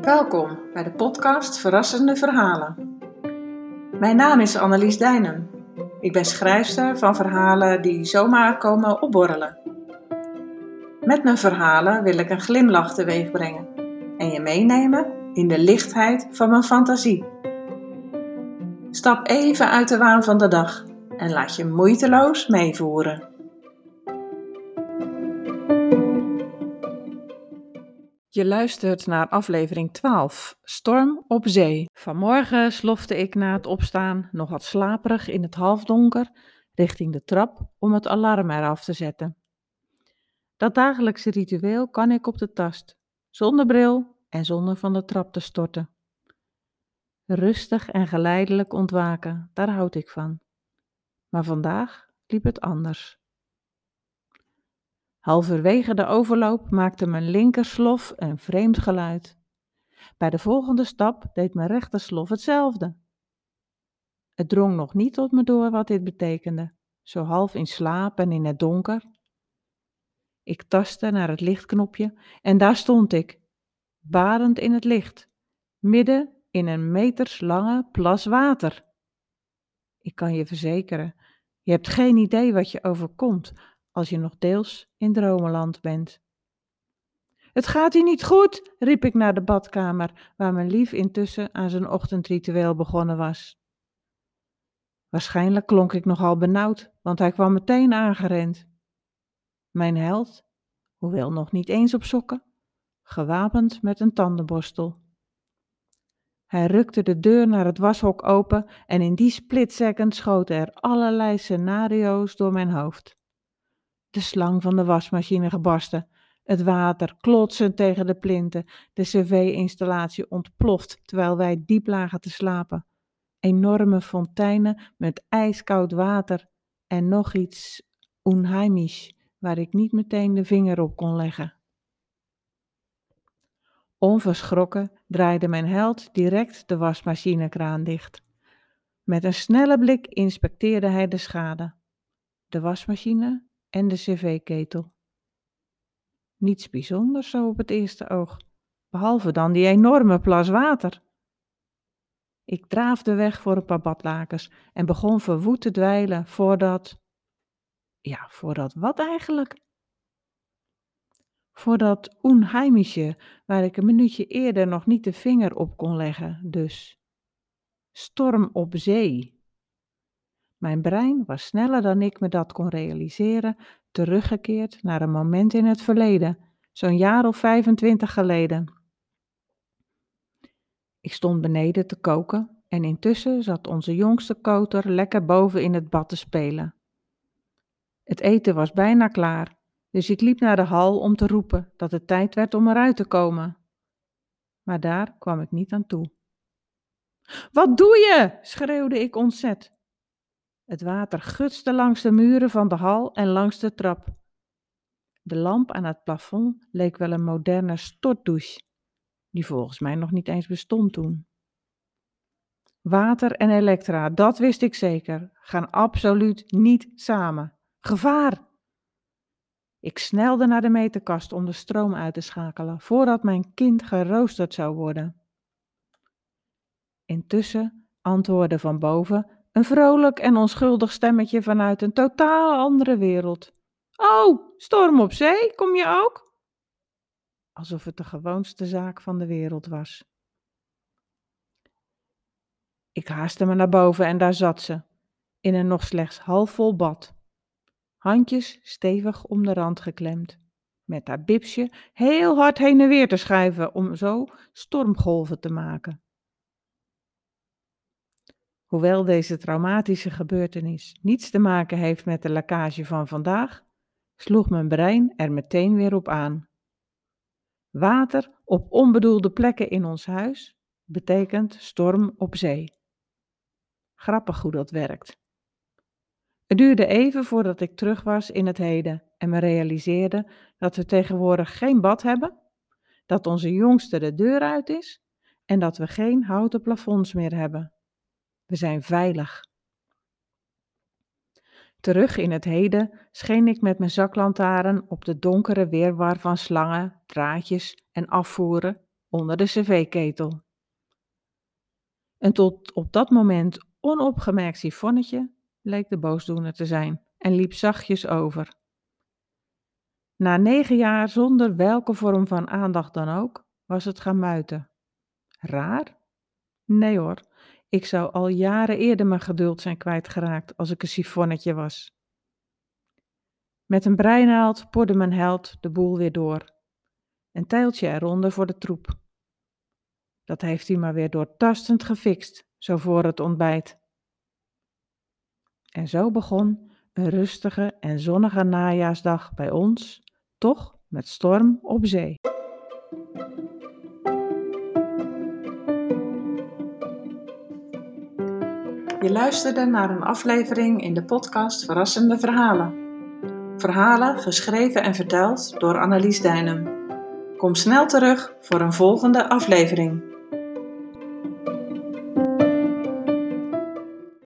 Welkom bij de podcast Verrassende Verhalen. Mijn naam is Annelies Dijnen. Ik ben schrijfster van verhalen die zomaar komen opborrelen. Met mijn verhalen wil ik een glimlach teweeg brengen en je meenemen in de lichtheid van mijn fantasie. Stap even uit de waan van de dag en laat je moeiteloos meevoeren. Je luistert naar aflevering 12, Storm op Zee. Vanmorgen slofte ik na het opstaan nog wat slaperig in het halfdonker richting de trap om het alarm eraf te zetten. Dat dagelijkse ritueel kan ik op de tast, zonder bril en zonder van de trap te storten. Rustig en geleidelijk ontwaken, daar houd ik van. Maar vandaag liep het anders. Halverwege de overloop maakte mijn linkerslof een vreemd geluid. Bij de volgende stap deed mijn rechterslof hetzelfde. Het drong nog niet tot me door wat dit betekende, zo half in slaap en in het donker. Ik tastte naar het lichtknopje en daar stond ik, barend in het licht, midden in een meterslange plas water. Ik kan je verzekeren, je hebt geen idee wat je overkomt als je nog deels in dromenland bent. Het gaat hier niet goed, riep ik naar de badkamer, waar mijn lief intussen aan zijn ochtendritueel begonnen was. Waarschijnlijk klonk ik nogal benauwd, want hij kwam meteen aangerend. Mijn held, hoewel nog niet eens op sokken, gewapend met een tandenborstel. Hij rukte de deur naar het washok open en in die second schoten er allerlei scenario's door mijn hoofd. De slang van de wasmachine gebarsten, het water klotsend tegen de plinten, de cv-installatie ontploft terwijl wij diep lagen te slapen. Enorme fonteinen met ijskoud water en nog iets onheimisch waar ik niet meteen de vinger op kon leggen. Onverschrokken draaide mijn held direct de wasmachinekraan dicht. Met een snelle blik inspecteerde hij de schade. De wasmachine en de cv-ketel. Niets bijzonders zo op het eerste oog, behalve dan die enorme plas water. Ik draafde weg voor een paar badlakens en begon verwoed te dweilen voordat. Ja, voordat wat eigenlijk? Voor dat onheimische waar ik een minuutje eerder nog niet de vinger op kon leggen, dus. Storm op zee. Mijn brein was sneller dan ik me dat kon realiseren, teruggekeerd naar een moment in het verleden, zo'n jaar of 25 geleden. Ik stond beneden te koken en intussen zat onze jongste koter lekker boven in het bad te spelen. Het eten was bijna klaar, dus ik liep naar de hal om te roepen dat het tijd werd om eruit te komen. Maar daar kwam ik niet aan toe. Wat doe je? schreeuwde ik ontzet. Het water gutste langs de muren van de hal en langs de trap. De lamp aan het plafond leek wel een moderne stortdouche, die volgens mij nog niet eens bestond toen. Water en elektra, dat wist ik zeker, gaan absoluut niet samen. Gevaar! Ik snelde naar de meterkast om de stroom uit te schakelen, voordat mijn kind geroosterd zou worden. Intussen antwoordde van boven een vrolijk en onschuldig stemmetje vanuit een totaal andere wereld. Oh, storm op zee, kom je ook? Alsof het de gewoonste zaak van de wereld was. Ik haastte me naar boven en daar zat ze, in een nog slechts halfvol bad. Handjes stevig om de rand geklemd, met haar bipsje heel hard heen en weer te schuiven om zo stormgolven te maken. Hoewel deze traumatische gebeurtenis niets te maken heeft met de lekkage van vandaag, sloeg mijn brein er meteen weer op aan. Water op onbedoelde plekken in ons huis betekent storm op zee. Grappig hoe dat werkt. Het duurde even voordat ik terug was in het heden en me realiseerde dat we tegenwoordig geen bad hebben, dat onze jongste de deur uit is en dat we geen houten plafonds meer hebben. We zijn veilig. Terug in het heden scheen ik met mijn zaklantaarn op de donkere weerwar van slangen, draadjes en afvoeren onder de cv-ketel. Een tot op dat moment onopgemerkt sifonnetje leek de boosdoener te zijn en liep zachtjes over. Na negen jaar zonder welke vorm van aandacht dan ook, was het gaan muiten. Raar? Nee hoor, ik zou al jaren eerder mijn geduld zijn kwijtgeraakt als ik een sifonnetje was. Met een breinaald porde mijn held de boel weer door. Een tijltje eronder voor de troep. Dat heeft hij maar weer doortastend gefixt, zo voor het ontbijt. En zo begon een rustige en zonnige najaarsdag bij ons, toch met storm op zee. Je luisterde naar een aflevering in de podcast Verrassende Verhalen. Verhalen geschreven en verteld door Annelies Dijnem. Kom snel terug voor een volgende aflevering.